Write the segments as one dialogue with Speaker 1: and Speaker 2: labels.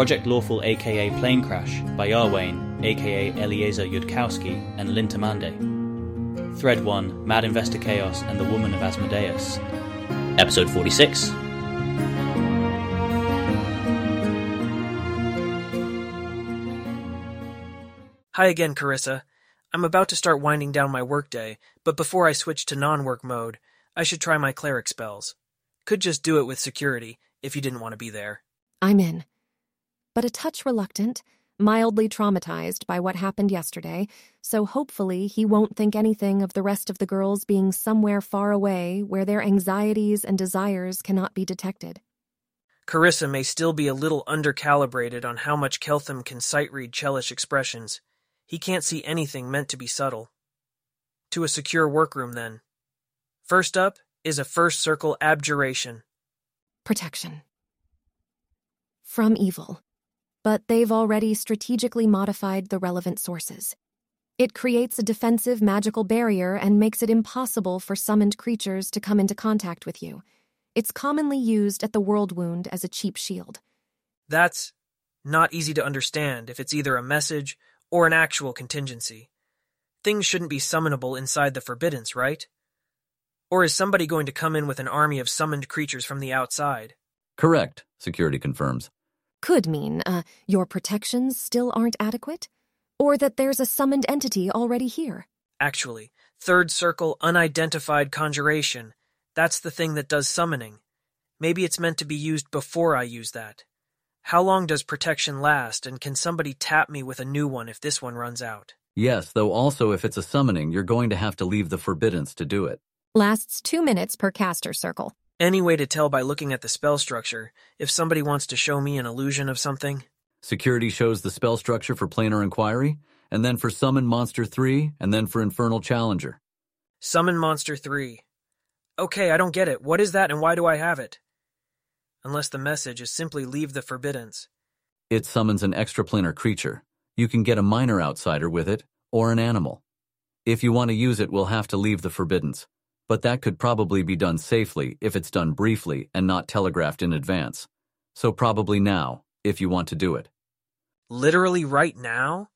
Speaker 1: Project Lawful aka planecrash by Iarwain aka Eliezer Yudkowsky and lintamande. Thread 1 Mad Investor Chaos and the Woman of Asmodeus. Episode 46
Speaker 2: Hi again, Carissa. I'm about to start winding down my workday, but before I switch to non work mode, I should try my cleric spells. Could just do it with security, if you didn't want to be there.
Speaker 3: I'm in. But a touch reluctant, mildly traumatized by what happened yesterday, so hopefully he won't think anything of the rest of the girls being somewhere far away where their anxieties and desires cannot be detected.
Speaker 2: Carissa may still be a little undercalibrated on how much Keltham can sight read Chelish expressions. He can't see anything meant to be subtle. To a secure workroom, then. First up is a first circle abjuration.
Speaker 3: Protection. From evil. But they've already strategically modified the relevant sources. It creates a defensive magical barrier and makes it impossible for summoned creatures to come into contact with you. It's commonly used at the World Wound as a cheap shield.
Speaker 2: That's not easy to understand if it's either a message or an actual contingency. Things shouldn't be summonable inside the Forbiddance, right? Or is somebody going to come in with an army of summoned creatures from the outside?
Speaker 4: Correct, security confirms.
Speaker 3: Could mean, uh, your protections still aren't adequate? Or that there's a summoned entity already here?
Speaker 2: Actually, third circle unidentified conjuration. That's the thing that does summoning. Maybe it's meant to be used before I use that. How long does protection last, and can somebody tap me with a new one if this one runs out?
Speaker 4: Yes, though also if it's a summoning, you're going to have to leave the Forbiddance to do it.
Speaker 3: Lasts two minutes per caster circle.
Speaker 2: Any way to tell by looking at the spell structure if somebody wants to show me an illusion of something?
Speaker 4: Security shows the spell structure for Planar Inquiry, and then for Summon Monster 3, and then for Infernal Challenger.
Speaker 2: Summon Monster 3. Okay, I don't get it. What is that and why do I have it? Unless the message is simply leave the forbiddance.
Speaker 4: It summons an extraplanar creature. You can get a minor outsider with it, or an animal. If you want to use it, we'll have to leave the forbiddance. But that could probably be done safely if it's done briefly and not telegraphed in advance. So probably now, if you want to do it.
Speaker 2: Literally right now?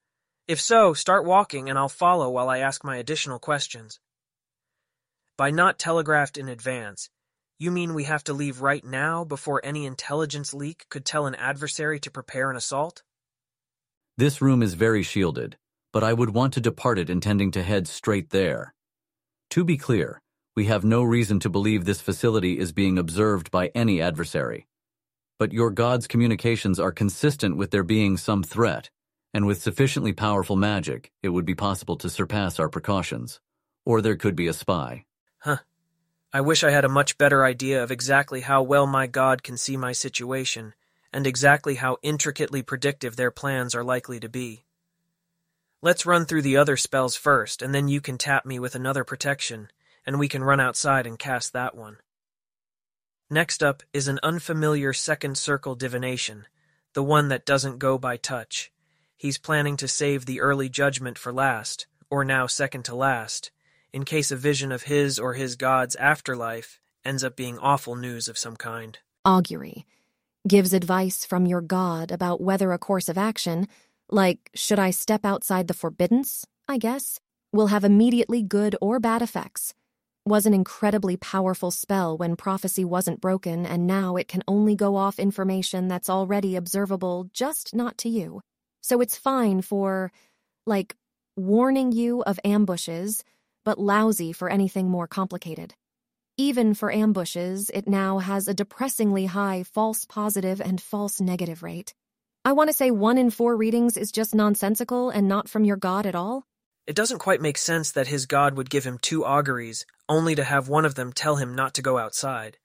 Speaker 2: If so, start walking and I'll follow while I ask my additional questions. By not telegraphed in advance, you mean we have to leave right now before any intelligence leak could tell an adversary to prepare an assault?
Speaker 4: This room is very shielded, but I would want to depart it intending to head straight there. To be clear, we have no reason to believe this facility is being observed by any adversary. But your god's communications are consistent with there being some threat, and with sufficiently powerful magic, it would be possible to surpass our precautions. Or there could be a spy.
Speaker 2: Huh. I wish I had a much better idea of exactly how well my god can see my situation, and exactly how intricately predictive their plans are likely to be. Let's run through the other spells first, and then you can tap me with another protection, and we can run outside and cast that one. Next up is an unfamiliar second circle divination, the one that doesn't go by touch. He's planning to save the early judgment for last, or now second to last, in case a vision of his or his god's afterlife ends up being awful news of some kind.
Speaker 3: Augury. Gives advice from your god about whether a course of action, like should I step outside the forbiddance, I guess, will have immediately good or bad effects. Was an incredibly powerful spell when prophecy wasn't broken, and now it can only go off information that's already observable, just not to you. So it's fine for, like, warning you of ambushes, but lousy for anything more complicated. Even for ambushes, it now has a depressingly high false positive and false negative rate. I want to say one in four readings is just nonsensical and not from your god at all.
Speaker 2: It doesn't quite make sense that his god would give him two auguries, only to have one of them tell him not to go outside.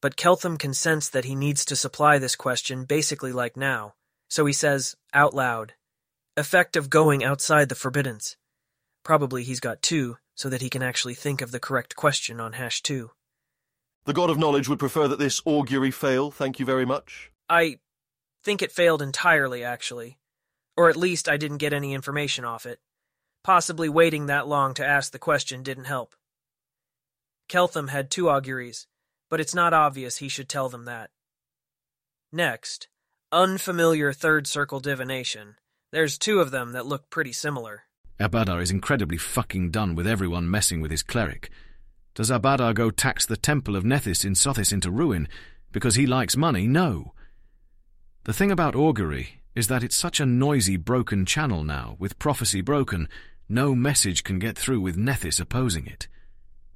Speaker 2: But Keltham can sense that he needs to supply this question basically like now, so he says, out loud, Effect of going outside the forbiddance. Probably he's got two, so that he can actually think of the correct question on hash two.
Speaker 5: The God of Knowledge would prefer that this augury fail, thank you very much.
Speaker 2: I think it failed entirely, actually. Or at least I didn't get any information off it. Possibly waiting that long to ask the question didn't help. Keltham had two auguries, but it's not obvious he should tell them that. Next, Unfamiliar third circle divination. There's two of them that look pretty similar.
Speaker 6: Abadar is incredibly fucking done with everyone messing with his cleric. Does Abadar go tax the temple of Nethys in Sothis into ruin because he likes money? No. The thing about augury is that it's such a noisy, broken channel now, with prophecy broken, no message can get through with Nethys opposing it.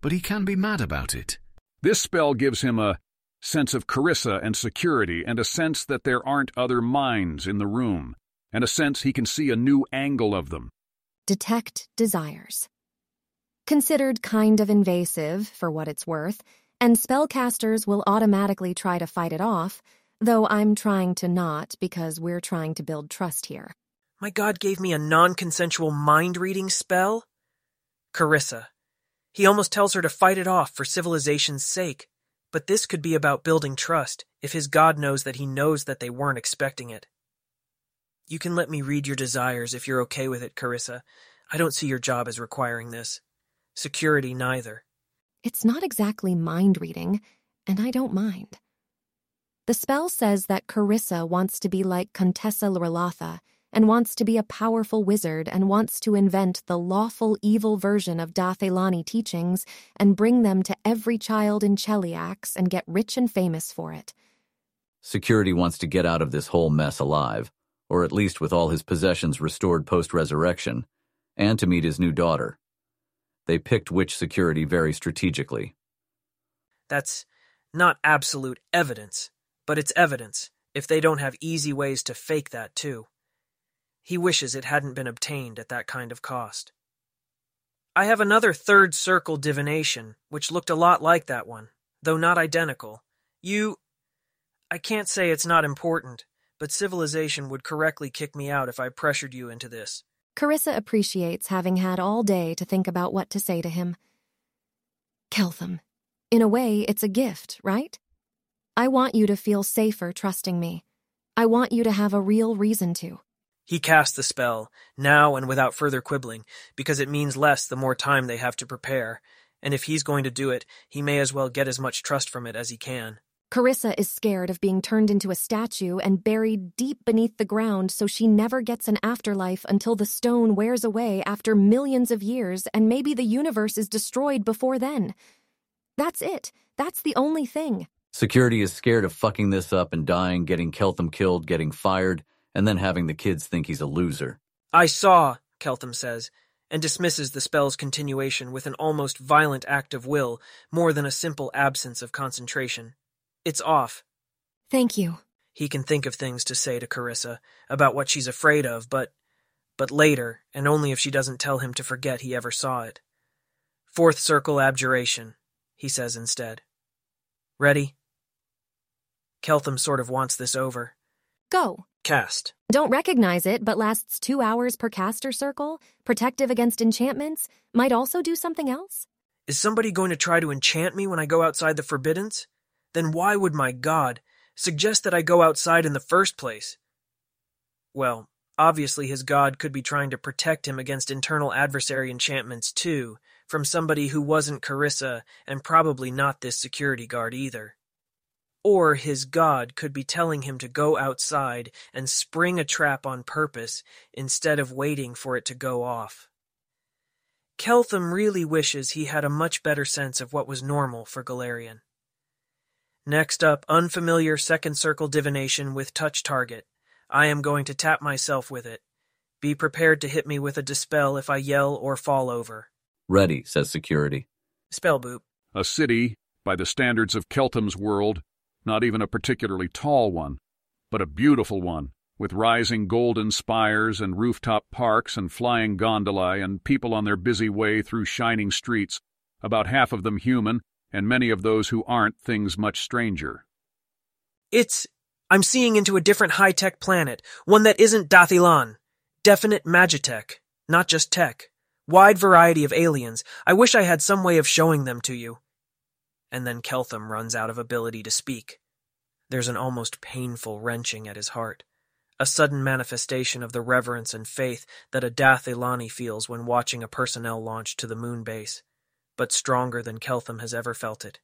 Speaker 6: But he can be mad about it.
Speaker 7: This spell gives him a sense of carissa and security, and a sense that there aren't other minds in the room, and a sense he can see a new angle of them.
Speaker 3: Detect desires. Considered kind of invasive, for what it's worth, and spellcasters will automatically try to fight it off, though I'm trying to not because we're trying to build trust here.
Speaker 2: My god gave me a non consensual mind reading spell? Carissa. He almost tells her to fight it off for civilization's sake. But this could be about building trust if his god knows that he knows that they weren't expecting it. You can let me read your desires if you're okay with it, Carissa. I don't see your job as requiring this. Security, neither.
Speaker 3: It's not exactly mind reading, and I don't mind. The spell says that Carissa wants to be like Contessa Lorlatha and wants to be a powerful wizard and wants to invent the lawful evil version of dath ilani teachings and bring them to every child in Cheliax and get rich and famous for it.
Speaker 4: Security wants to get out of this whole mess alive, or at least with all his possessions restored post-resurrection, and to meet his new daughter. They picked which security very strategically.
Speaker 2: That's not absolute evidence, but it's evidence, if they don't have easy ways to fake that too. He wishes it hadn't been obtained at that kind of cost. I have another third circle divination, which looked a lot like that one, though not identical. You. I can't say it's not important, but civilization would correctly kick me out if I pressured you into this.
Speaker 3: Carissa appreciates having had all day to think about what to say to him. Keltham, in a way, it's a gift, right? I want you to feel safer trusting me. I want you to have a real reason to.
Speaker 2: He cast the spell, now and without further quibbling, because it means less the more time they have to prepare, and if he's going to do it, he may as well get as much trust from it as he can.
Speaker 3: Carissa is scared of being turned into a statue and buried deep beneath the ground so she never gets an afterlife until the stone wears away after millions of years and maybe the universe is destroyed before then. That's it. That's the only thing.
Speaker 4: Security is scared of fucking this up and dying, getting Keltham killed, getting fired, and then having the kids think he's a loser.
Speaker 2: I saw, Keltham says, and dismisses the spell's continuation with an almost violent act of will, more than a simple absence of concentration. It's off.
Speaker 3: Thank you.
Speaker 2: He can think of things to say to Carissa about what she's afraid of, but but later, and only if she doesn't tell him to forget he ever saw it. Fourth circle abjuration, he says instead. Ready? Keltham sort of wants this over.
Speaker 3: Go.
Speaker 2: Cast.
Speaker 3: Don't recognize it, but lasts two hours per caster circle, protective against enchantments, might also do something else?
Speaker 2: Is somebody going to try to enchant me when I go outside the Forbiddance? Then why would my god suggest that I go outside in the first place? Well, obviously his god could be trying to protect him against internal adversary enchantments too, from somebody who wasn't Carissa and probably not this security guard either. Or his god could be telling him to go outside and spring a trap on purpose instead of waiting for it to go off. Keltham really wishes he had a much better sense of what was normal for Golarion. Next up, unfamiliar second circle divination with touch target. I am going to tap myself with it. Be prepared to hit me with a dispel if I yell or fall over.
Speaker 4: Ready, says security.
Speaker 2: Spell boop.
Speaker 7: A city, by the standards of Keltham's world, not even a particularly tall one, but a beautiful one, with rising golden spires and rooftop parks and flying gondolae and people on their busy way through shining streets, about half of them human, and many of those who aren't things much stranger.
Speaker 2: It's. I'm seeing into a different high tech planet, one that isn't dath ilan. Definite magitech, not just tech. Wide variety of aliens. I wish I had some way of showing them to you and then Keltham runs out of ability to speak. There's an almost painful wrenching at his heart, a sudden manifestation of the reverence and faith that a Dath Ilani feels when watching a personnel launch to the moon base, but stronger than Keltham has ever felt it.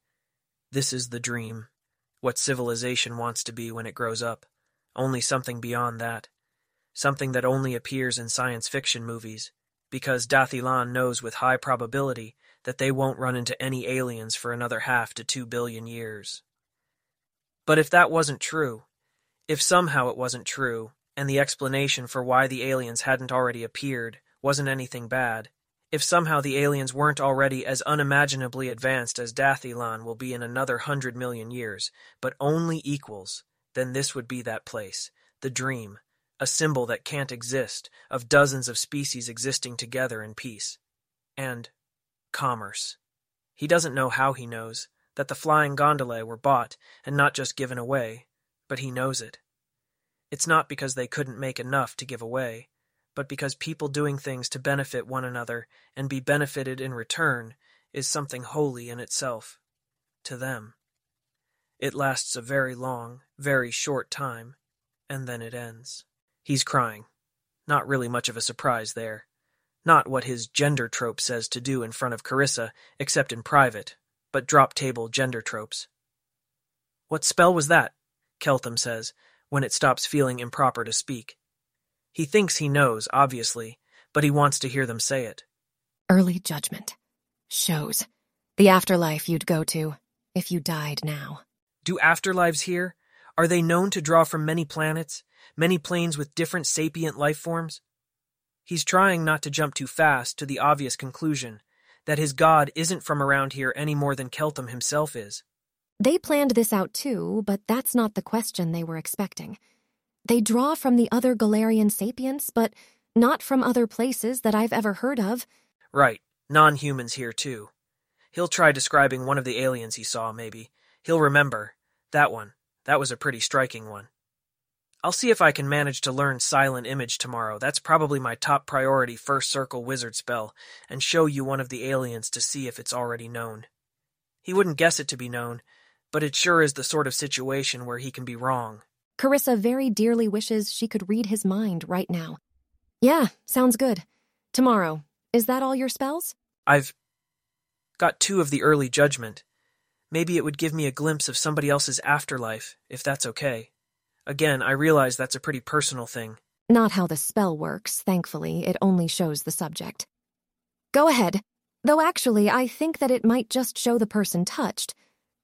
Speaker 2: This is the dream, what civilization wants to be when it grows up, only something beyond that. Something that only appears in science fiction movies, because dath ilan knows with high probability that they won't run into any aliens for another half to two billion years. But if that wasn't true, if somehow it wasn't true, and the explanation for why the aliens hadn't already appeared wasn't anything bad, if somehow the aliens weren't already as unimaginably advanced as dath ilan will be in another hundred million years, but only equals, then this would be that place, the dream, a symbol that can't exist, of dozens of species existing together in peace. And commerce. He doesn't know how he knows that the flying gondolae were bought and not just given away, but he knows it. It's not because they couldn't make enough to give away, but because people doing things to benefit one another and be benefited in return is something holy in itself. To them. It lasts a very long, very short time, and then it ends. He's crying. Not really much of a surprise there. Not what his gender trope says to do in front of Carissa, except in private, but drop table gender tropes. What spell was that? Keltham says, when it stops feeling improper to speak. He thinks he knows, obviously, but he wants to hear them say it.
Speaker 3: Early judgment. Shows. The afterlife you'd go to if you died now.
Speaker 2: Do afterlives here? Are they known to draw from many planets, many planes with different sapient life forms? He's trying not to jump too fast to the obvious conclusion that his god isn't from around here any more than Keltham himself is.
Speaker 3: They planned this out too, but that's not the question they were expecting. They draw from the other Golarion sapients, but not from other places that I've ever heard of.
Speaker 2: Right, non humans here too. He'll try describing one of the aliens he saw, maybe. He'll remember. That one. That was a pretty striking one. I'll see if I can manage to learn Silent Image tomorrow. That's probably my top priority first circle wizard spell, and show you one of the aliens to see if it's already known. He wouldn't guess it to be known, but it sure is the sort of situation where he can be wrong.
Speaker 3: Carissa very dearly wishes she could read his mind right now. Yeah, sounds good. Tomorrow. Is that all your spells?
Speaker 2: I've got two of the early judgment. Maybe it would give me a glimpse of somebody else's afterlife, if that's okay. Again, I realize that's a pretty personal thing.
Speaker 3: Not how the spell works, thankfully. It only shows the subject. Go ahead. Though actually, I think that it might just show the person touched.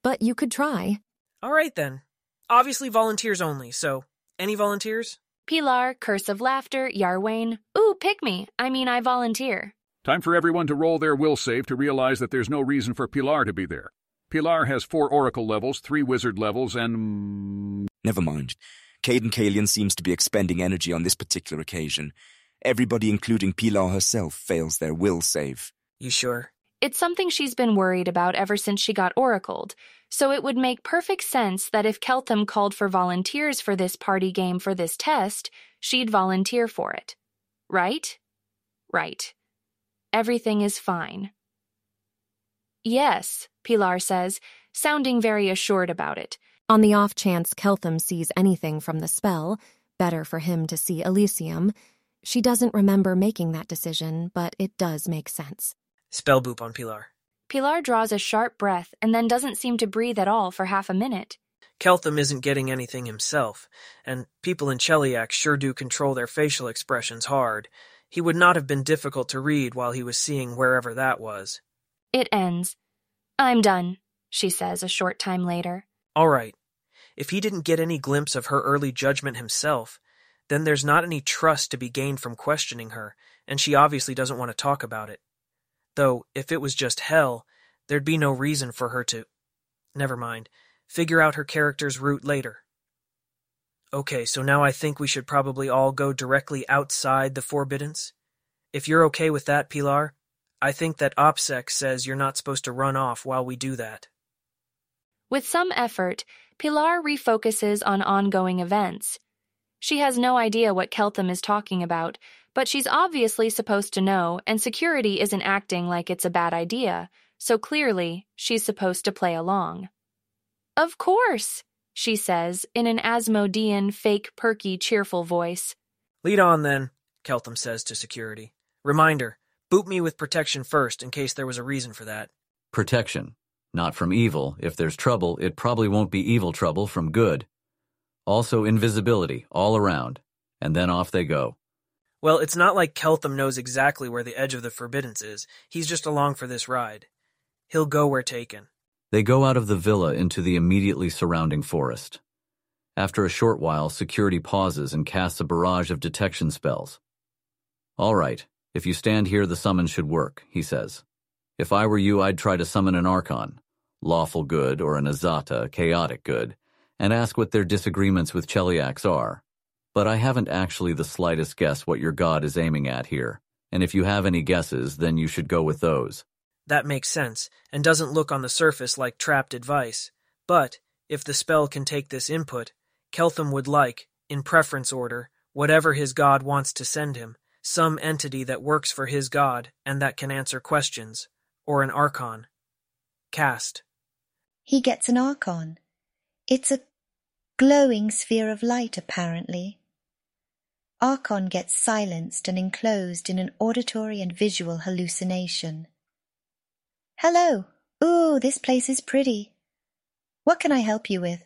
Speaker 3: But you could try.
Speaker 2: All right then. Obviously volunteers only, so any volunteers?
Speaker 8: Pilar, Curse of Laughter, Iarwain. Ooh, pick me. I mean, I volunteer.
Speaker 7: Time for everyone to roll their will save to realize that there's no reason for Pilar to be there. Pilar has four Oracle levels, three Wizard levels, and.
Speaker 9: Never mind. Cayden Cailean seems to be expending energy on this particular occasion. Everybody, including Pilar herself, fails their will save.
Speaker 2: You sure?
Speaker 8: It's something she's been worried about ever since she got oracled, so it would make perfect sense that if Keltham called for volunteers for this party game for this test, she'd volunteer for it. Right? Right. Everything is fine. Yes, Pilar says, sounding very assured about it.
Speaker 3: On the off chance Keltham sees anything from the spell, better for him to see Elysium. She doesn't remember making that decision, but it does make sense.
Speaker 2: Spell boop on Pilar.
Speaker 8: Pilar draws a sharp breath and then doesn't seem to breathe at all for half a minute.
Speaker 2: Keltham isn't getting anything himself, and people in Cheliax sure do control their facial expressions hard. He would not have been difficult to read while he was seeing wherever that was.
Speaker 8: It ends. I'm done, she says a short time later.
Speaker 2: All right. If he didn't get any glimpse of her early judgment himself, then there's not any trust to be gained from questioning her, and she obviously doesn't want to talk about it. Though, if it was just hell, there'd be no reason for her to. Never mind. Figure out her character's route later. Okay, so now I think we should probably all go directly outside the Forbiddance. If you're okay with that, Pilar, I think that OPSEC says you're not supposed to run off while we do that.
Speaker 8: With some effort, Pilar refocuses on ongoing events. She has no idea what Keltham is talking about, but she's obviously supposed to know, and security isn't acting like it's a bad idea, so clearly she's supposed to play along. Of course, she says in an Asmodean, fake, perky, cheerful voice.
Speaker 2: Lead on then, Keltham says to security. Reminder boot me with protection first in case there was a reason for that.
Speaker 4: Protection. Not from evil. If there's trouble, it probably won't be evil trouble from good. Also invisibility all around, and then off they go.
Speaker 2: Well, it's not like Keltham knows exactly where the edge of the Forbiddance is. He's just along for this ride. He'll go where taken.
Speaker 4: They go out of the villa into the immediately surrounding forest. After a short while, security pauses and casts a barrage of detection spells. All right, if you stand here, the summon should work, he says. If I were you, I'd try to summon an Archon, lawful good or an Azata, chaotic good, and ask what their disagreements with Cheliax are. But I haven't actually the slightest guess what your god is aiming at here, and if you have any guesses, then you should go with those.
Speaker 2: That makes sense, and doesn't look on the surface like trapped advice. But, if the spell can take this input, Keltham would like, in preference order, whatever his god wants to send him, some entity that works for his god and that can answer questions, or an archon. Cast.
Speaker 10: He gets an archon. It's a glowing sphere of light, apparently. Archon gets silenced and enclosed in an auditory and visual hallucination. Hello. Ooh, this place is pretty. What can I help you with?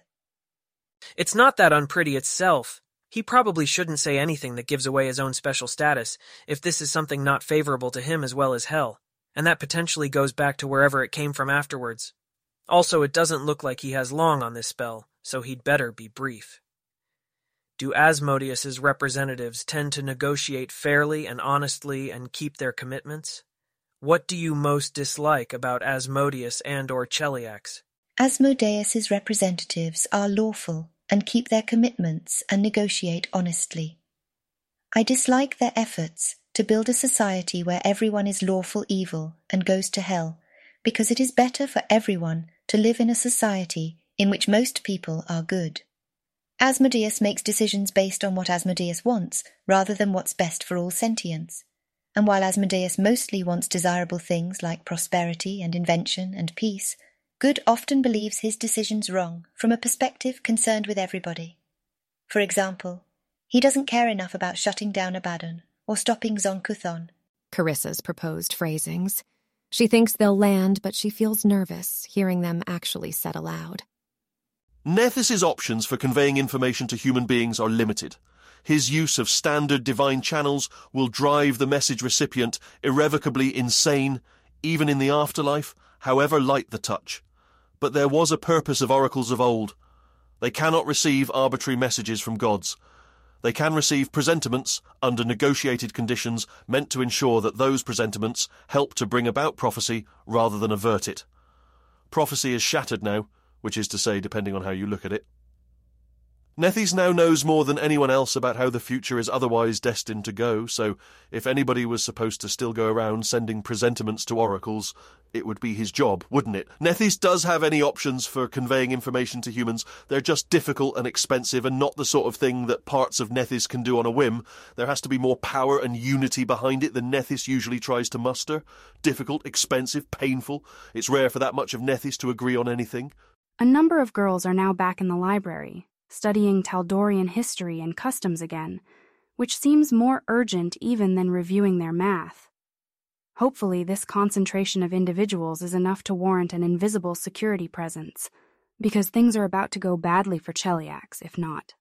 Speaker 2: It's not that unpretty itself. He probably shouldn't say anything that gives away his own special status, if this is something not favorable to him as well as hell, and that potentially goes back to wherever it came from afterwards. Also, it doesn't look like he has long on this spell, so he'd better be brief. Do Asmodeus's representatives tend to negotiate fairly and honestly and keep their commitments? What do you most dislike about Asmodeus and or Cheliax?
Speaker 10: Asmodeus's representatives are lawful and keep their commitments and negotiate honestly. I dislike their efforts to build a society where everyone is lawful evil and goes to hell, because it is better for everyone to live in a society in which most people are good. Asmodeus makes decisions based on what Asmodeus wants, rather than what's best for all sentience. And while Asmodeus mostly wants desirable things like prosperity and invention and peace, Good often believes his decisions wrong from a perspective concerned with everybody. For example, he doesn't care enough about shutting down Abaddon or stopping Zon-Kuthon.
Speaker 3: Carissa's proposed phrasings. She thinks they'll land, but she feels nervous hearing them actually said aloud.
Speaker 5: Nethys's options for conveying information to human beings are limited. His use of standard divine channels will drive the message recipient irrevocably insane, even in the afterlife, however light the touch. But there was a purpose of oracles of old. They cannot receive arbitrary messages from gods. They can receive presentiments under negotiated conditions meant to ensure that those presentiments help to bring about prophecy rather than avert it. Prophecy is shattered now, which is to say, depending on how you look at it. Nethys now knows more than anyone else about how the future is otherwise destined to go, so if anybody was supposed to still go around sending presentiments to oracles, it would be his job, wouldn't it? Nethys does have any options for conveying information to humans. They're just difficult and expensive and not the sort of thing that parts of Nethys can do on a whim. There has to be more power and unity behind it than Nethys usually tries to muster. Difficult, expensive, painful. It's rare for that much of Nethys to agree on anything.
Speaker 11: A number of girls are now back in the library, studying Taldorian history and customs again, which seems more urgent even than reviewing their math. Hopefully, this concentration of individuals is enough to warrant an invisible security presence, because things are about to go badly for Cheliax, if not.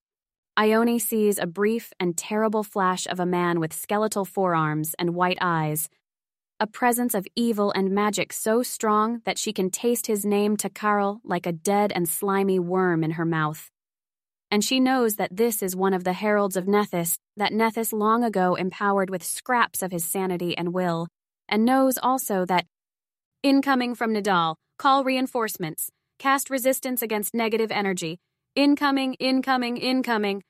Speaker 12: Ione sees a brief and terrible flash of a man with skeletal forearms and white eyes, a presence of evil and magic so strong that she can taste his name Takarl like a dead and slimy worm in her mouth and she knows that this is one of the heralds of Nethys that Nethys long ago empowered with scraps of his sanity and will, and knows also that incoming from Nidal, call reinforcements, cast resistance against negative energy, incoming, incoming, incoming.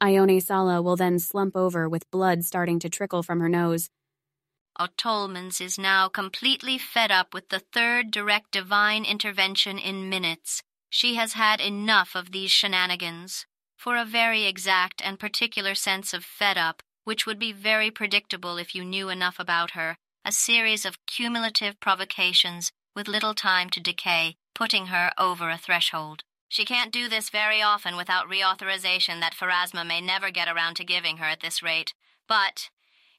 Speaker 12: Ione Sala will then slump over with blood starting to trickle from her nose.
Speaker 13: Otolmens is now completely fed up with the third direct divine intervention in minutes. She has had enough of these shenanigans. For a very exact and particular sense of fed up, which would be very predictable if you knew enough about her, a series of cumulative provocations with little time to decay, putting her over a threshold. She can't do this very often without reauthorization that Pharasma may never get around to giving her at this rate. But,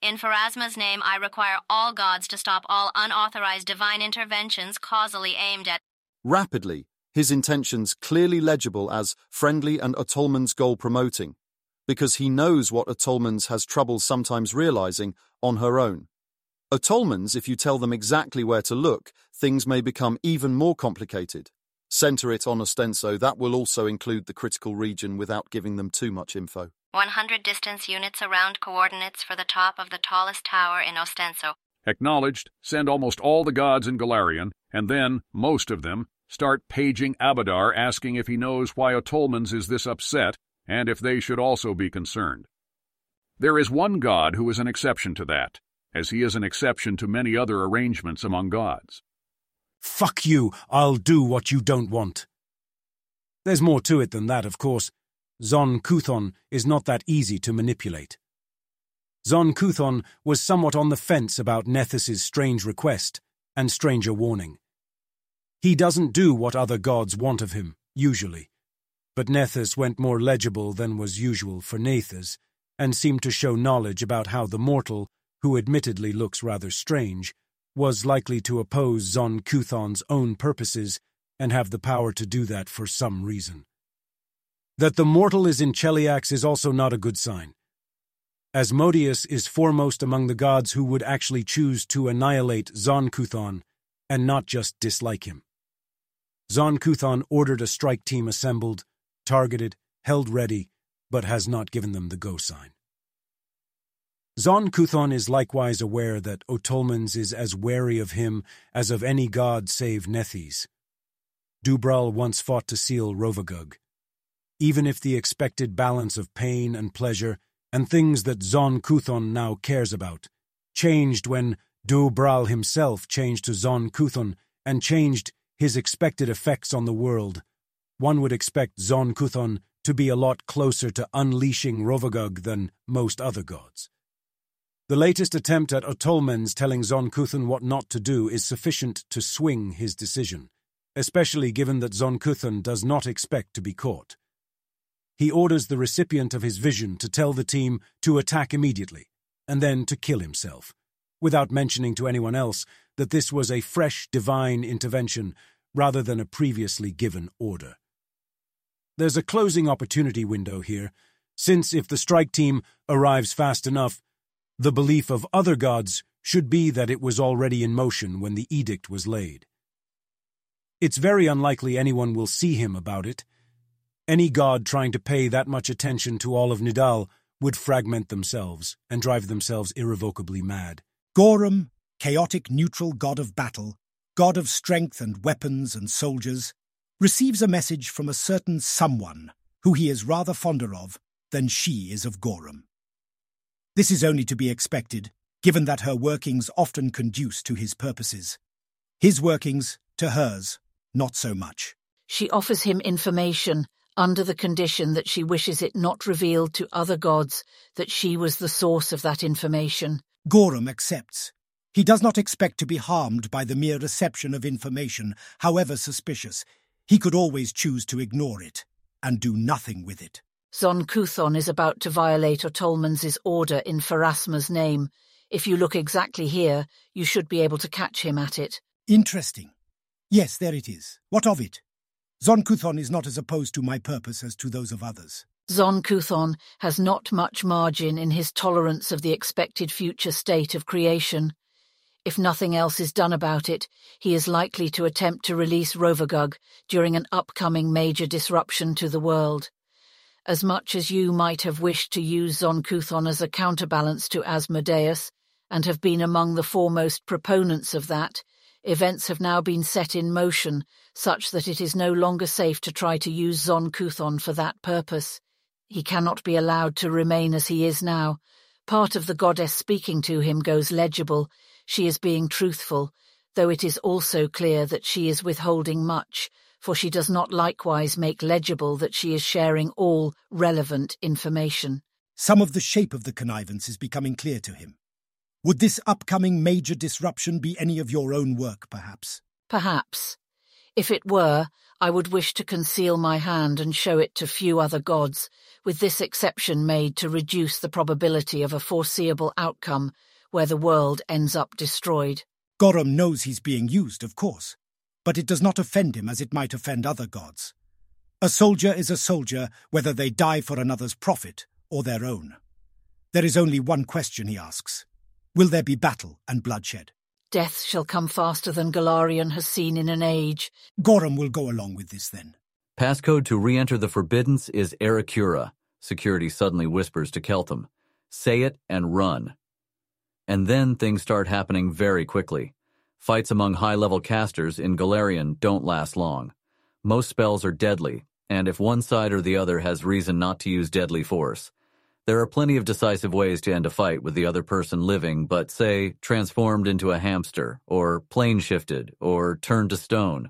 Speaker 13: in Pharasma's name, I require all gods to stop all unauthorized divine interventions causally aimed at
Speaker 14: Rapidly, his intentions clearly legible as friendly and Otolmens goal promoting, because he knows what Otolmens has trouble sometimes realizing on her own. Otolmens, if you tell them exactly where to look, things may become even more complicated. Center it on Ostenso, that will also include the critical region without giving them too much info.
Speaker 13: 100 distance units around coordinates for the top of the tallest tower in Ostenso.
Speaker 7: Acknowledged, send almost all the gods in Golarion, and then, most of them, start paging Abadar asking if he knows why Otolmens is this upset and if they should also be concerned. There is one god who is an exception to that, as he is an exception to many other arrangements among gods.
Speaker 15: Fuck you, I'll do what you don't want. There's more to it than that, of course. Zon Kuthon is not that easy to manipulate. Zon Kuthon was somewhat on the fence about Nethys's strange request and stranger warning. He doesn't do what other gods want of him, usually, but Nethys went more legible than was usual for Nethys, and seemed to show knowledge about how the mortal, who admittedly looks rather strange, was likely to oppose Zon Kuthon's own purposes and have the power to do that for some reason. That the mortal is in Cheliax is also not a good sign. Asmodeus is foremost among the gods who would actually choose to annihilate Zon Kuthon and not just dislike him. Zon Kuthon ordered a strike team assembled, targeted, held ready, but has not given them the go sign. Zon Kuthon is likewise aware that Otolmens is as wary of him as of any god save Nethys. Dou-Bral once fought to seal Rovagug. Even if the expected balance of pain and pleasure and things that Zon Kuthon now cares about changed when Dou-Bral himself changed to Zon Kuthon and changed his expected effects on the world, one would expect Zon Kuthon to be a lot closer to unleashing Rovagug than most other gods. The latest attempt at Otolmens telling Zon Kuthon what not to do is sufficient to swing his decision, especially given that Zon Kuthon does not expect to be caught. He orders the recipient of his vision to tell the team to attack immediately, and then to kill himself, without mentioning to anyone else that this was a fresh divine intervention rather than a previously given order. There's a closing opportunity window here, since if the strike team arrives fast enough, the belief of other gods should be that it was already in motion when the edict was laid. It's very unlikely anyone will see him about it. Any god trying to pay that much attention to all of Nidal would fragment themselves and drive themselves irrevocably mad.
Speaker 16: Gorum, chaotic neutral god of battle, god of strength and weapons and soldiers, receives a message from a certain someone who he is rather fonder of than she is of Gorum. This is only to be expected, given that her workings often conduce to his purposes. His workings to hers, not so much.
Speaker 17: She offers him information under the condition that she wishes it not revealed to other gods that she was the source of that information.
Speaker 16: Gorum accepts. He does not expect to be harmed by the mere reception of information, however suspicious, he could always choose to ignore it and do nothing with it.
Speaker 17: Zon Kuthon is about to violate Otolmens' order in Pharasma's name. If you look exactly here, you should be able to catch him at it.
Speaker 16: Interesting. Yes, there it is. What of it? Zon Kuthon is not as opposed to my purpose as to those of others.
Speaker 17: Zon Kuthon has not much margin in his tolerance of the expected future state of creation. If nothing else is done about it, he is likely to attempt to release Rovagug during an upcoming major disruption to the world. As much as you might have wished to use Zon Kuthon as a counterbalance to Asmodeus, and have been among the foremost proponents of that, events have now been set in motion such that it is no longer safe to try to use Zon Kuthon for that purpose. He cannot be allowed to remain as he is now. Part of the goddess speaking to him goes legible, she is being truthful, though it is also clear that she is withholding much, for she does not likewise make legible that she is sharing all relevant information.
Speaker 16: Some of the shape of the connivance is becoming clear to him. Would this upcoming major disruption be any of your own work, perhaps?
Speaker 17: Perhaps. If it were, I would wish to conceal my hand and show it to few other gods, with this exception made to reduce the probability of a foreseeable outcome where the world ends up destroyed.
Speaker 16: Gorum knows he's being used, of course, but it does not offend him as it might offend other gods. A soldier is a soldier whether they die for another's profit or their own. There is only one question he asks Will there be battle and bloodshed?
Speaker 17: Death shall come faster than Golarion has seen in an age.
Speaker 16: Gorum will go along with this then.
Speaker 4: Passcode to re-enter the Forbiddance is Arakura. Security suddenly whispers to Keltham. Say it and run. And then things start happening very quickly. Fights among high-level casters in Golarion don't last long. Most spells are deadly, and if one side or the other has reason not to use deadly force, there are plenty of decisive ways to end a fight with the other person living, but say, transformed into a hamster, or plane shifted, or turned to stone.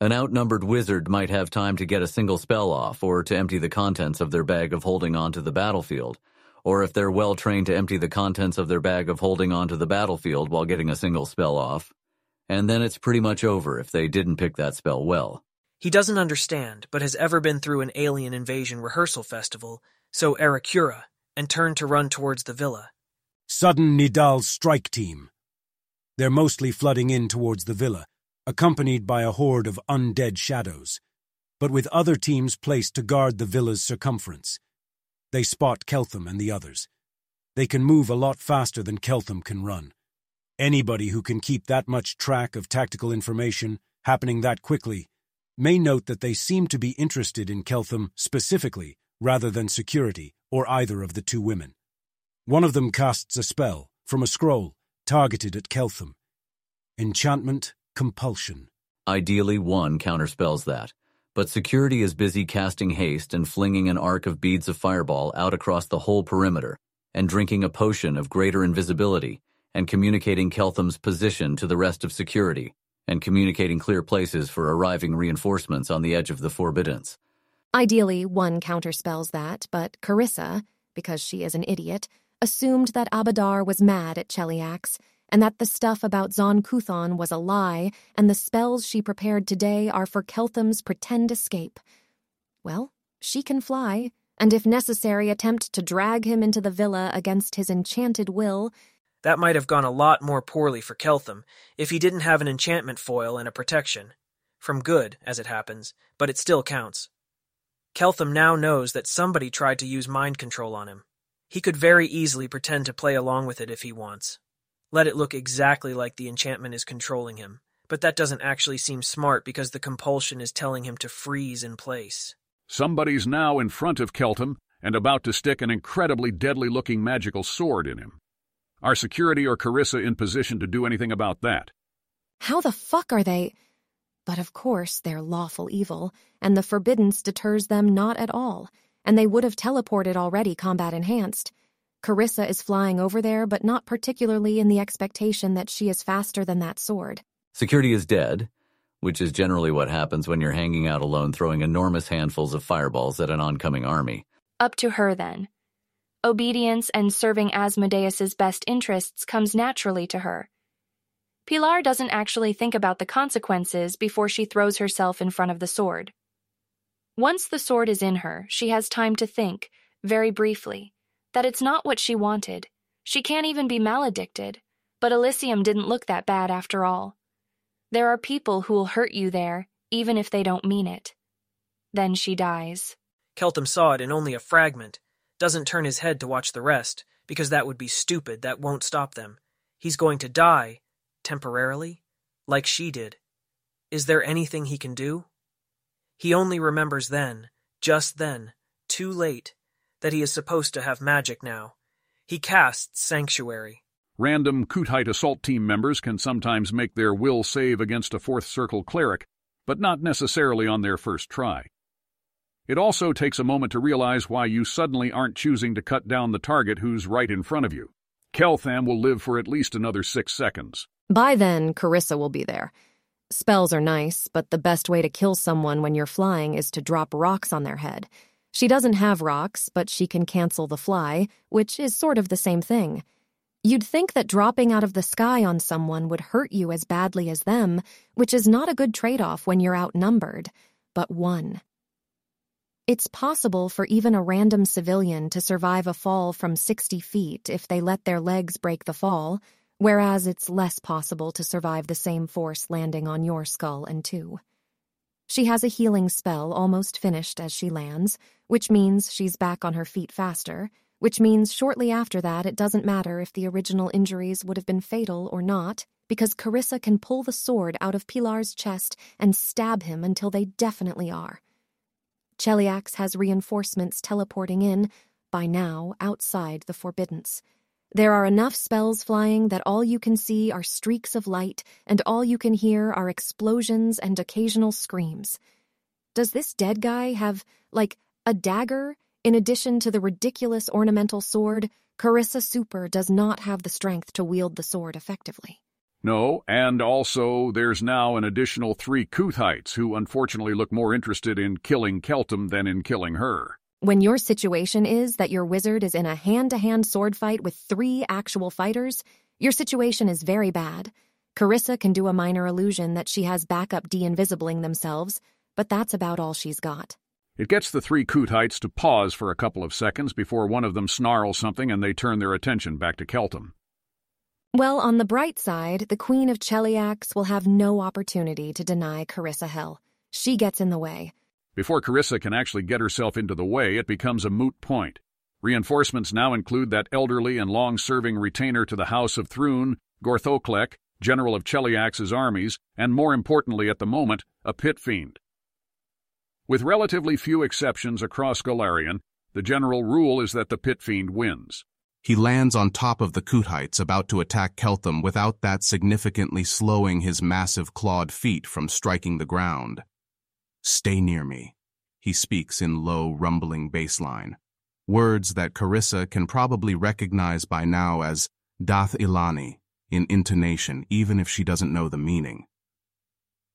Speaker 4: An outnumbered wizard might have time to get a single spell off, or to empty the contents of their bag of holding onto the battlefield, or if they're well trained to empty the contents of their bag of holding onto the battlefield while getting a single spell off. And then it's pretty much over if they didn't pick that spell well.
Speaker 2: He doesn't understand, but has ever been through an alien invasion rehearsal festival so Arakura, and turned to run towards the villa.
Speaker 15: Sudden Nidal strike team. They're mostly flooding in towards the villa, accompanied by a horde of undead shadows, but with other teams placed to guard the villa's circumference. They spot Keltham and the others. They can move a lot faster than Keltham can run. Anybody who can keep that much track of tactical information happening that quickly may note that they seem to be interested in Keltham specifically rather than security or either of the two women. One of them casts a spell from a scroll targeted at Keltham. Enchantment Compulsion.
Speaker 4: Ideally, one counterspells that, but security is busy casting haste and flinging an arc of beads of fireball out across the whole perimeter, and drinking a potion of greater invisibility, and communicating Keltham's position to the rest of security, and communicating clear places for arriving reinforcements on the edge of the Forbiddance.
Speaker 3: Ideally, one counterspells that, but Carissa, because she is an idiot, assumed that Abadar was mad at Cheliax, and that the stuff about Zon Kuthon was a lie, and the spells she prepared today are for Keltham's pretend escape. Well, she can fly, and if necessary, attempt to drag him into the villa against his enchanted will.
Speaker 2: That might have gone a lot more poorly for Keltham if he didn't have an enchantment foil and a protection. From good, as it happens, but it still counts. Keltham now knows that somebody tried to use mind control on him. He could very easily pretend to play along with it if he wants. Let it look exactly like the enchantment is controlling him, but that doesn't actually seem smart because the compulsion is telling him to freeze in place.
Speaker 7: Somebody's now in front of Keltham and about to stick an incredibly deadly looking magical sword in him. Are security or Carissa in position to do anything about that?
Speaker 3: How the fuck are they? But of course they're lawful evil, and the forbiddance deters them not at all, and they would have teleported already combat enhanced. Carissa is flying over there, but not particularly in the expectation that she is faster than that sword.
Speaker 4: Security is dead, which is generally what happens when you're hanging out alone throwing enormous handfuls of fireballs at an oncoming army.
Speaker 8: Up to her, then. Obedience and serving Asmodeus's best interests comes naturally to her. Pilar doesn't actually think about the consequences before she throws herself in front of the sword. Once the sword is in her, she has time to think, very briefly, that it's not what she wanted. She can't even be maledicted, but Elysium didn't look that bad after all. There are people who'll hurt you there, even if they don't mean it. Then she dies.
Speaker 2: Keltham saw it in only a fragment, doesn't turn his head to watch the rest, because that would be stupid, that won't stop them. He's going to die, temporarily, like she did. Is there anything he can do? He only remembers then, just then, too late, that he is supposed to have magic now. He casts Sanctuary.
Speaker 7: Random Kuthite assault team members can sometimes make their will save against a fourth circle cleric, but not necessarily on their first try. It also takes a moment to realize why you suddenly aren't choosing to cut down the target who's right in front of you. Keltham will live for at least another six seconds.
Speaker 3: By then, Carissa will be there. Spells are nice, but the best way to kill someone when you're flying is to drop rocks on their head. She doesn't have rocks, but she can cancel the fly, which is sort of the same thing. You'd think that dropping out of the sky on someone would hurt you as badly as them, which is not a good trade off when you're outnumbered, but one. It's possible for even a random civilian to survive a fall from 60 feet if they let their legs break the fall, whereas it's less possible to survive the same force landing on your skull and two. She has a healing spell almost finished as she lands, which means she's back on her feet faster, which means shortly after that it doesn't matter if the original injuries would have been fatal or not, because Carissa can pull the sword out of Pilar's chest and stab him until they definitely are. Cheliax has reinforcements teleporting in, by now outside the Forbiddance. There are enough spells flying that all you can see are streaks of light, and all you can hear are explosions and occasional screams. Does this dead guy have, like, a dagger? In addition to the ridiculous ornamental sword, Carissa Sevar does not have the strength to wield the sword effectively.
Speaker 7: No, and also there's now an additional three Kuthites who unfortunately look more interested in killing Keltham than in killing her.
Speaker 3: When your situation is that your wizard is in a hand to hand sword fight with three actual fighters, your situation is very bad. Carissa can do a minor illusion that she has backup de invisibling themselves, but that's about all she's got.
Speaker 7: It gets the three Kuthites to pause for a couple of seconds before one of them snarls something and they turn their attention back to Keltham.
Speaker 3: Well, on the bright side, the Queen of Cheliax will have no opportunity to deny Carissa hell. She gets in the way.
Speaker 7: Before Carissa can actually get herself into the way, it becomes a moot point. Reinforcements now include that elderly and long-serving retainer to the House of Thrun, Gorthoklek, general of Cheliax's armies, and more importantly at the moment, a pit fiend. With relatively few exceptions across Golarion, the general rule is that the pit fiend wins.
Speaker 18: He lands on top of the Kuthites about to attack Keltham without that significantly slowing his massive clawed feet from striking the ground. Stay near me, he speaks in low, rumbling Baseline, words that Carissa can probably recognize by now as Dath Ilani in intonation, even if she doesn't know the meaning.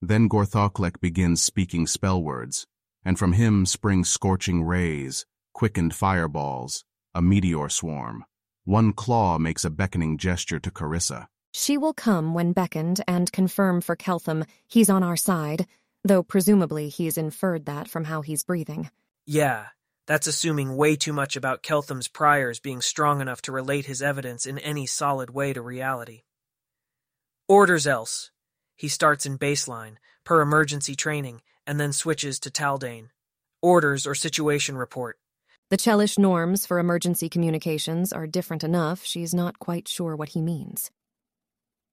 Speaker 18: Then Gorthoklek begins speaking spell words, and from him spring scorching rays, quickened fireballs, a meteor swarm. One claw makes a beckoning gesture to Carissa.
Speaker 3: She will come when beckoned and confirm for Keltham he's on our side, though presumably he's inferred that from how he's breathing.
Speaker 2: Yeah, that's assuming way too much about Keltham's priors being strong enough to relate his evidence in any solid way to reality. Orders else. He starts in baseline, per emergency training, and then switches to Taldane. Orders or situation report.
Speaker 3: The Chelish norms for emergency communications are different enough she's not quite sure what he means.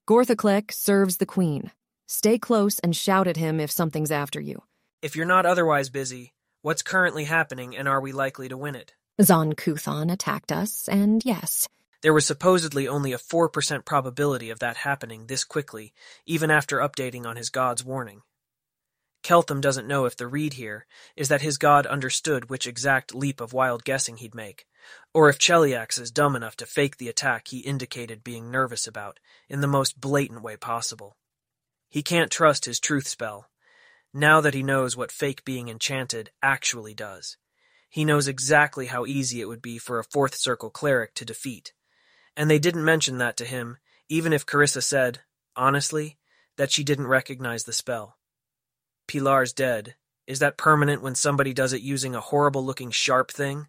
Speaker 3: Gorthoklek serves the Queen. Stay close and shout at him if something's after you.
Speaker 2: If you're not otherwise busy, what's currently happening and are we likely to win it?
Speaker 3: Zon Kuthon attacked us, and yes.
Speaker 2: There was supposedly only a 4% probability of that happening this quickly, even after updating on his god's warning. Keltham doesn't know if the read here is that his god understood which exact leap of wild guessing he'd make, or if Cheliax is dumb enough to fake the attack he indicated being nervous about in the most blatant way possible. He can't trust his truth spell, now that he knows what fake being enchanted actually does. He knows exactly how easy it would be for a fourth circle cleric to defeat. And they didn't mention that to him, even if Carissa said, honestly, that she didn't recognize the spell. Pilar's dead. Is that permanent when somebody does it using a horrible looking sharp thing?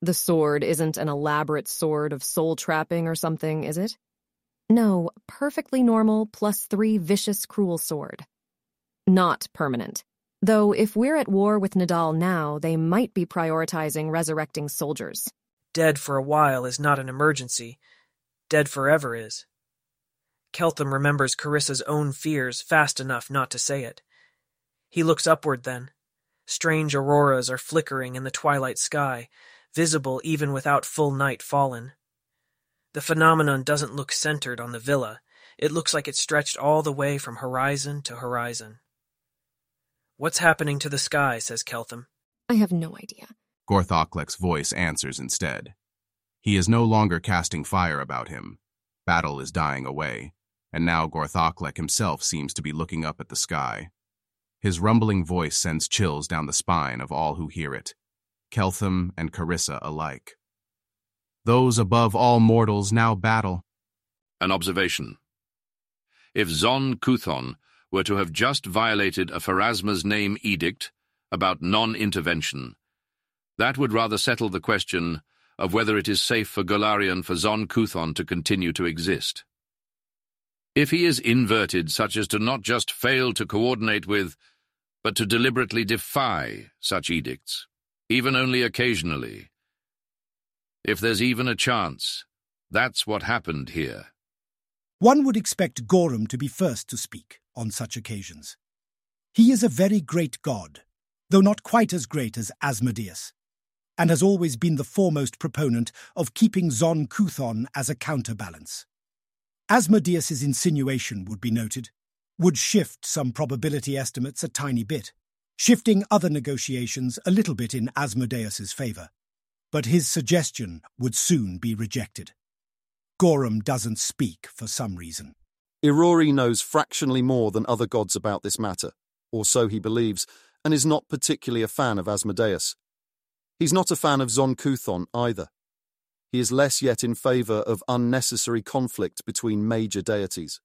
Speaker 3: The sword isn't an elaborate sword of soul trapping or something, is it? No, perfectly normal plus three vicious cruel sword. Not permanent. Though if we're at war with Nidal now, they might be prioritizing resurrecting soldiers.
Speaker 2: Dead for a while is not an emergency. Dead forever is. Keltham remembers Carissa's own fears fast enough not to say it. He looks upward then. Strange auroras are flickering in the twilight sky, visible even without full night fallen. The phenomenon doesn't look centered on the villa. It looks like it stretched all the way from horizon to horizon. What's happening to the sky, says Keltham.
Speaker 3: I have no idea.
Speaker 18: Gorthoklek's voice answers instead. He is no longer casting fire about him. Battle is dying away and now Gorthoklek himself seems to be looking up at the sky. His rumbling voice sends chills down the spine of all who hear it, Keltham and Carissa alike. Those above all mortals now battle.
Speaker 19: An observation. If Zon Kuthon were to have just violated a Pharasma's name edict about non-intervention, that would rather settle the question of whether it is safe for Golarion for Zon Kuthon to continue to exist. If he is inverted such as to not just fail to coordinate with, but to deliberately defy such edicts, even only occasionally, if there's even a chance, that's what happened here.
Speaker 16: One would expect Gorum to be first to speak on such occasions. He is a very great god, though not quite as great as Asmodeus, and has always been the foremost proponent of keeping Zon Kuthon as a counterbalance. Asmodeus's insinuation, would be noted, would shift some probability estimates a tiny bit, shifting other negotiations a little bit in Asmodeus's favour. But his suggestion would soon be rejected. Gorum doesn't speak for some reason.
Speaker 14: Irori knows fractionally more than other gods about this matter, or so he believes, and is not particularly a fan of Asmodeus. He's not a fan of Zon Kuthon either. He is less yet in favour of unnecessary conflict between major deities.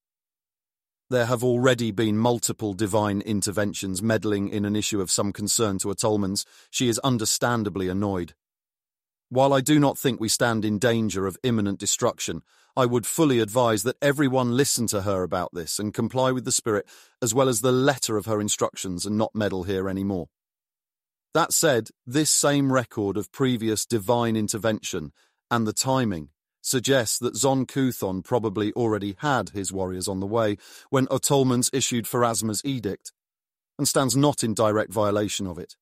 Speaker 14: There have already been multiple divine interventions meddling in an issue of some concern to Otolmens. She is understandably annoyed. While I do not think we stand in danger of imminent destruction, I would fully advise that everyone listen to her about this and comply with the spirit as well as the letter of her instructions and not meddle here any more. That said, this same record of previous divine intervention and the timing suggests that Zon Kuthon probably already had his warriors on the way when Otolmens issued Pharasma's edict, and stands not in direct violation of it.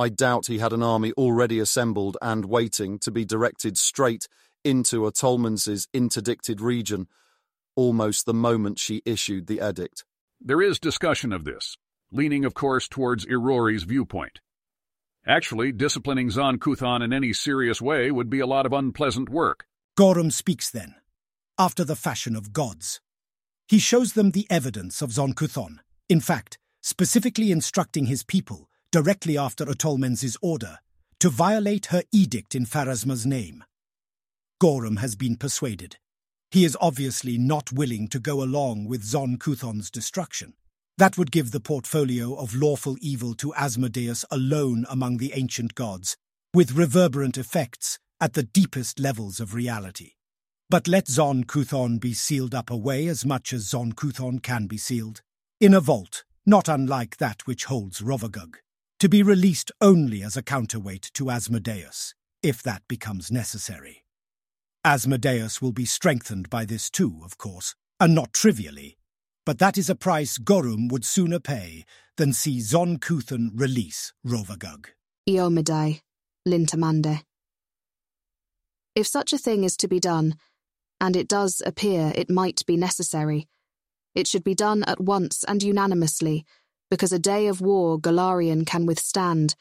Speaker 14: I doubt he had an army already assembled and waiting to be directed straight into Otolmens's interdicted region almost the moment she issued the edict.
Speaker 7: There is discussion of this, leaning, of course, towards Irori's viewpoint. Actually, disciplining Zon Kuthon in any serious way would be a lot of unpleasant work.
Speaker 16: Gorum speaks then, after the fashion of gods. He shows them the evidence of Zon Kuthon, in fact, specifically instructing his people, directly after Otolmens's order, to violate her edict in Pharasma's name. Gorum has been persuaded. He is obviously not willing to go along with Zon Kuthon's destruction. That would give the portfolio of lawful evil to Asmodeus alone among the ancient gods, with reverberant effects at the deepest levels of reality. But let Zon Kuthon be sealed up away as much as Zon Kuthon can be sealed, in a vault not unlike that which holds Rovagug, to be released only as a counterweight to Asmodeus, if that becomes necessary. Asmodeus will be strengthened by this too, of course, and not trivially, but that is a price Gorum would sooner pay than see Zon Kuthon release Rovagug.
Speaker 11: Iomedae, Lintamande. If such a thing is to be done, and it does appear it might be necessary, it should be done at once and unanimously, because a day of war Golarion can withstand,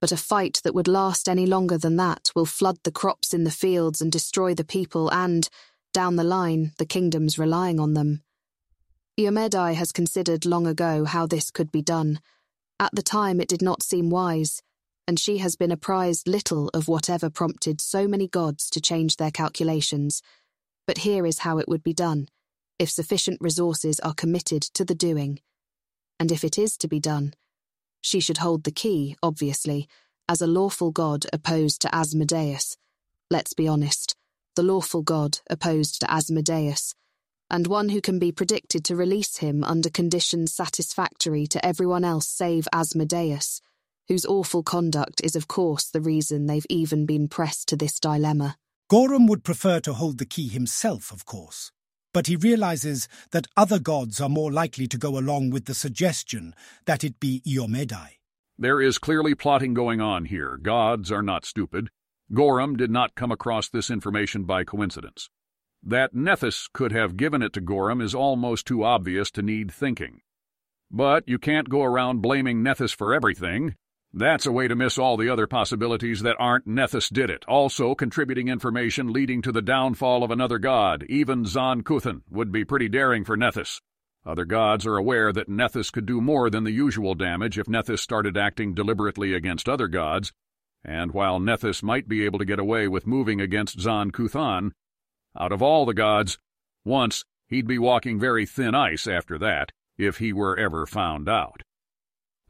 Speaker 11: but a fight that would last any longer than that will flood the crops in the fields and destroy the people and, down the line, the kingdoms relying on them. Iomedae has considered long ago how this could be done. At the time it did not seem wise, and she has been apprised little of whatever prompted so many gods to change their calculations. But here is how it would be done, if sufficient resources are committed to the doing. And if it is to be done, she should hold the key, obviously, as a lawful god opposed to Asmodeus. Let's be honest, the lawful god opposed to Asmodeus, and one who can be predicted to release him under conditions satisfactory to everyone else save Asmodeus whose awful conduct is, of course, the reason they've even been pressed to this dilemma.
Speaker 16: Gorum would prefer to hold the key himself, of course, but he realizes that other gods are more likely to go along with the suggestion that it be Iomedae.
Speaker 7: There is clearly plotting going on here. Gods are not stupid. Gorum did not come across this information by coincidence. That Nethys could have given it to Gorum is almost too obvious to need thinking. But you can't go around blaming Nethys for everything. That's a way to miss all the other possibilities that aren't Nethys did it, also contributing information leading to the downfall of another god, even Zon Kuthon, would be pretty daring for Nethys. Other gods are aware that Nethys could do more than the usual damage if Nethys started acting deliberately against other gods, and while Nethys might be able to get away with moving against Zon Kuthon, out of all the gods, once he'd be walking very thin ice after that, if he were ever found out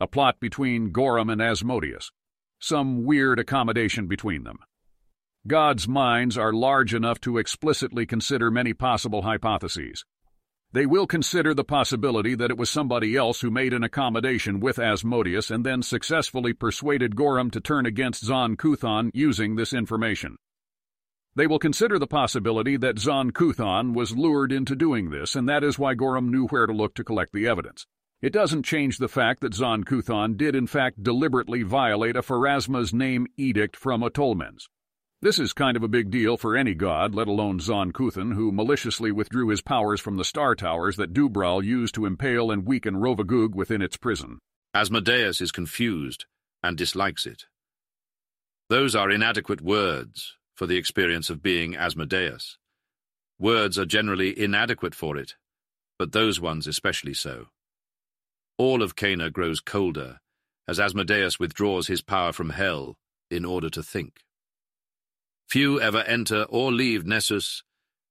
Speaker 7: a plot between Gorum and Asmodeus, some weird accommodation between them. God's minds are large enough to explicitly consider many possible hypotheses. They will consider the possibility that it was somebody else who made an accommodation with Asmodeus and then successfully persuaded Gorum to turn against Zon Kuthon using this information. They will consider the possibility that Zon Kuthon was lured into doing this, and that is why Gorum knew where to look to collect the evidence. It doesn't change the fact that Zon Kuthon did in fact deliberately violate a Pharasma's name edict from Otolmens. This is kind of a big deal for any god, let alone Zon Kuthon, who maliciously withdrew his powers from the star towers that Dou-Bral used to impale and weaken Rovagug within its prison.
Speaker 19: Asmodeus is confused and dislikes it. Those are inadequate words for the experience of being Asmodeus. Words are generally inadequate for it, but those ones especially so. All of Cana grows colder as Asmodeus withdraws his power from hell in order to think. Few ever enter or leave Nessus,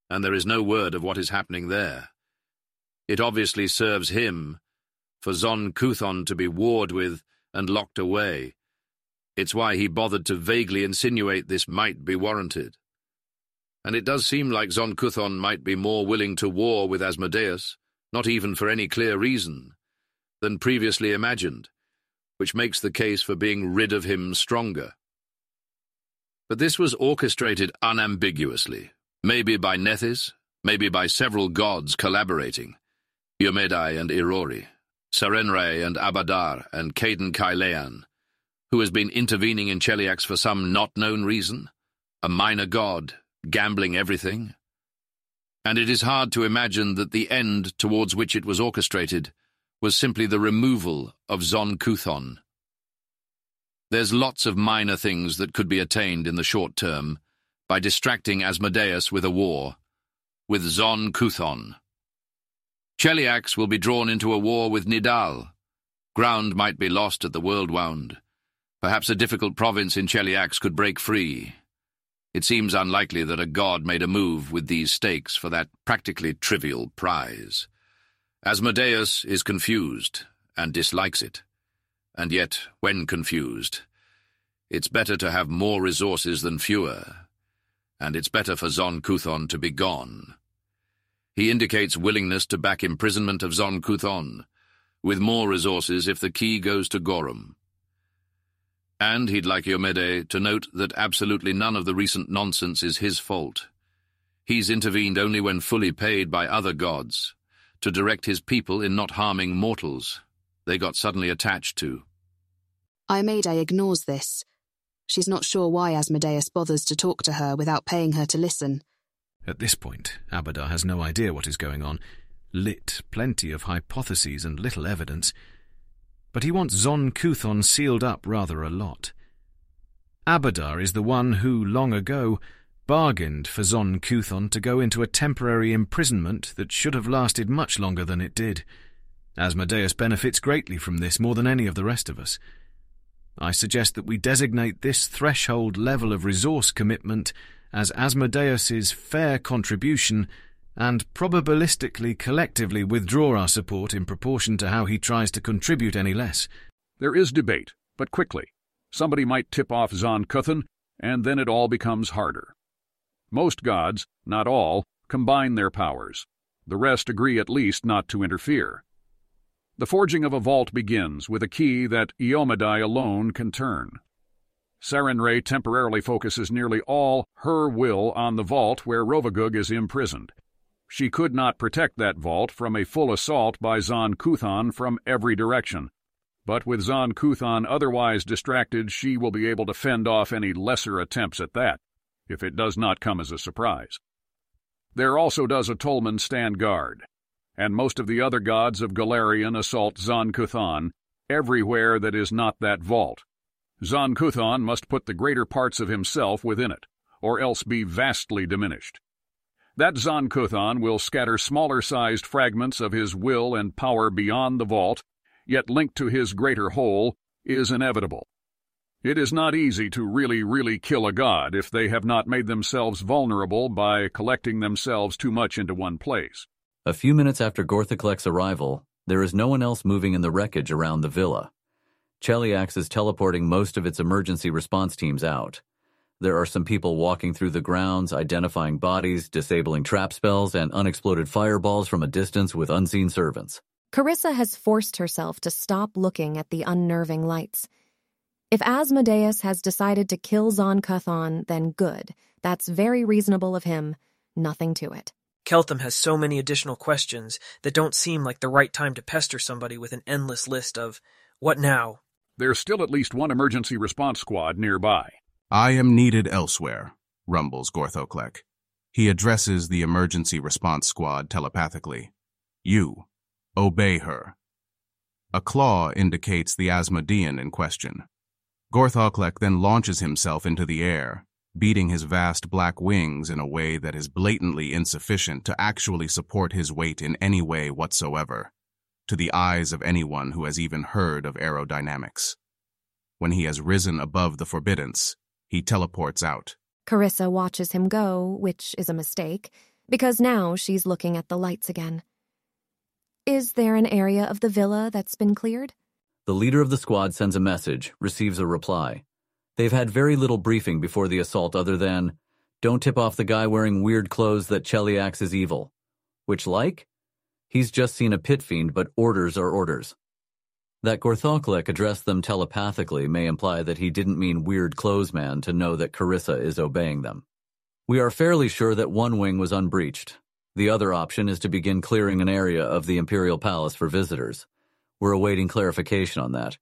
Speaker 19: and there is no word of what is happening there. It obviously serves him for Zon Kuthon to be warred with and locked away. It's why he bothered to vaguely insinuate this might be warranted. And it does seem like Zon Kuthon might be more willing to war with Asmodeus, not even for any clear reason, than previously imagined, which makes the case for being rid of him stronger. But this was orchestrated unambiguously, maybe by Nethys, maybe by several gods collaborating, Iomedae and Irori, Sarenrae and Abadar and Cayden Cailean, who has been intervening in Cheliax for some not-known reason, a minor god, gambling everything. And it is hard to imagine that the end towards which it was orchestrated was simply the removal of Zon Kuthon, there's lots of minor things that could be attained in the short term by distracting Asmodeus with a war, with Zon Kuthon. Cheliax will be drawn into a war with Nidal. Ground might be lost at the World Wound. Perhaps a difficult province in Cheliax could break free. It seems unlikely that a god made a move with these stakes for that practically trivial prize. Asmodeus is confused and dislikes it. And yet, when confused, it's better to have more resources than fewer, and it's better for Zon Kuthon to be gone. He indicates willingness to back imprisonment of Zon Kuthon, with more resources if the key goes to Gorum. And he'd like Iomedae to note that absolutely none of the recent nonsense is his fault. He's intervened only when fully paid by other gods, to direct his people in not harming mortals they got suddenly attached to.
Speaker 11: Iomedae ignores this. She's not sure why Asmodeus bothers to talk to her without paying her to listen.
Speaker 6: At this point, Abadar has no idea what is going on. Lit, plenty of hypotheses and little evidence. But he wants Zon Kuthon sealed up rather a lot. Abadar is the one who, long ago, bargained for Zon Kuthon to go into a temporary imprisonment that should have lasted much longer than it did. Asmodeus benefits greatly from this more than any of the rest of us. I suggest that we designate this threshold level of resource commitment as Asmodeus's fair contribution and probabilistically collectively withdraw our support in proportion to how he tries to contribute any less.
Speaker 7: There is debate, but quickly. Somebody might tip off Zon Kuthon, and then it all becomes harder. Most gods, not all, combine their powers. The rest agree at least not to interfere. The forging of a vault begins with a key that Iomedae alone can turn. Sarenrae temporarily focuses nearly all her will on the vault where Rovagug is imprisoned. She could not protect that vault from a full assault by Zon Kuthon from every direction. But with Zon Kuthon otherwise distracted, she will be able to fend off any lesser attempts at that, if it does not come as a surprise. There also does Otolmens stand guard, and most of the other gods of Golarion assault Zon Kuthon everywhere that is not that vault. Zon Kuthon must put the greater parts of himself within it, or else be vastly diminished. That Zon Kuthon will scatter smaller-sized fragments of his will and power beyond the vault, yet linked to his greater whole, is inevitable. It is not easy to really, really kill a god if they have not made themselves vulnerable by collecting themselves too much into one place.
Speaker 4: A few minutes after Gorthoklek's arrival, there is no one else moving in the wreckage around the villa. Cheliax is teleporting most of its emergency response teams out. There are some people walking through the grounds, identifying bodies, disabling trap spells, and unexploded fireballs from a distance with unseen servants.
Speaker 3: Carissa has forced herself to stop looking at the unnerving lights. If Asmodeus has decided to kill Zon Kuthon, then good. That's very reasonable of him. Nothing to it.
Speaker 2: Keltham has so many additional questions that don't seem like the right time to pester somebody with an endless list of, what now?
Speaker 7: There's still at least one emergency response squad nearby.
Speaker 18: I am needed elsewhere, rumbles Gorthoklek. He addresses the emergency response squad telepathically. You, obey her. A claw indicates the Asmodean in question. Gorthoklek then launches himself into the air, beating his vast black wings in a way that is blatantly insufficient to actually support his weight in any way whatsoever, to the eyes of anyone who has even heard of aerodynamics. When he has risen above the forbiddance, he teleports out.
Speaker 3: Carissa watches him go, which is a mistake, because now she's looking at the lights again. Is there an area of the villa that's been cleared?
Speaker 4: The leader of the squad sends a message, receives a reply. They've had very little briefing before the assault other than, don't tip off the guy wearing weird clothes that Cheliax is evil. Which like? He's just seen a pit fiend, but orders are orders. That Gorthoklek addressed them telepathically may imply that he didn't mean weird clothes man to know that Carissa is obeying them. We are fairly sure that one wing was unbreached. The other option is to begin clearing an area of the Imperial Palace for visitors. We're awaiting clarification on that.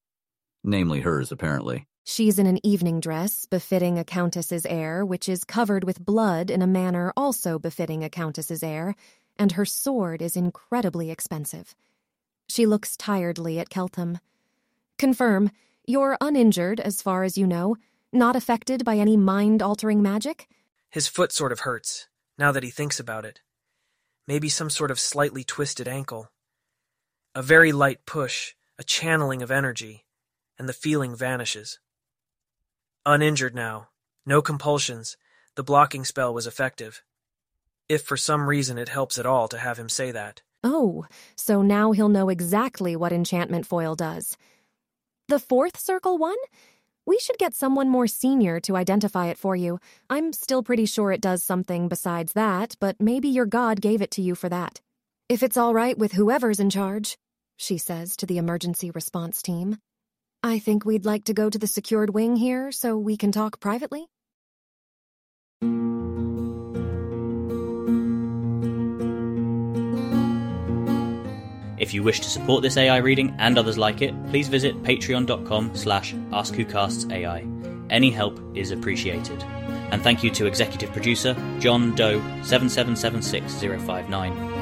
Speaker 4: Namely hers, apparently.
Speaker 3: She's in an evening dress befitting a countess's heir, which is covered with blood in a manner also befitting a countess's heir, and her sword is incredibly expensive. She looks tiredly at Keltham. Confirm, you're uninjured as far as you know, not affected by any mind-altering magic?
Speaker 2: His foot sort of hurts, now that he thinks about it. Maybe some sort of slightly twisted ankle. A very light push, a channeling of energy, and the feeling vanishes. Uninjured now. No compulsions. The blocking spell was effective. If for some reason it helps at all to have him say that.
Speaker 3: Oh, so now he'll know exactly what enchantment foil does. The fourth circle one? We should get someone more senior to identify it for you. I'm still pretty sure it does something besides that, but maybe your god gave it to you for that. If it's all right with whoever's in charge, she says to the emergency response team. I think we'd like to go to the secured wing here so we can talk privately.
Speaker 1: If you wish to support this AI reading and others like it, please visit patreon.com slash askwhocastsai. Any help is appreciated. And thank you to executive producer John Doe 7776059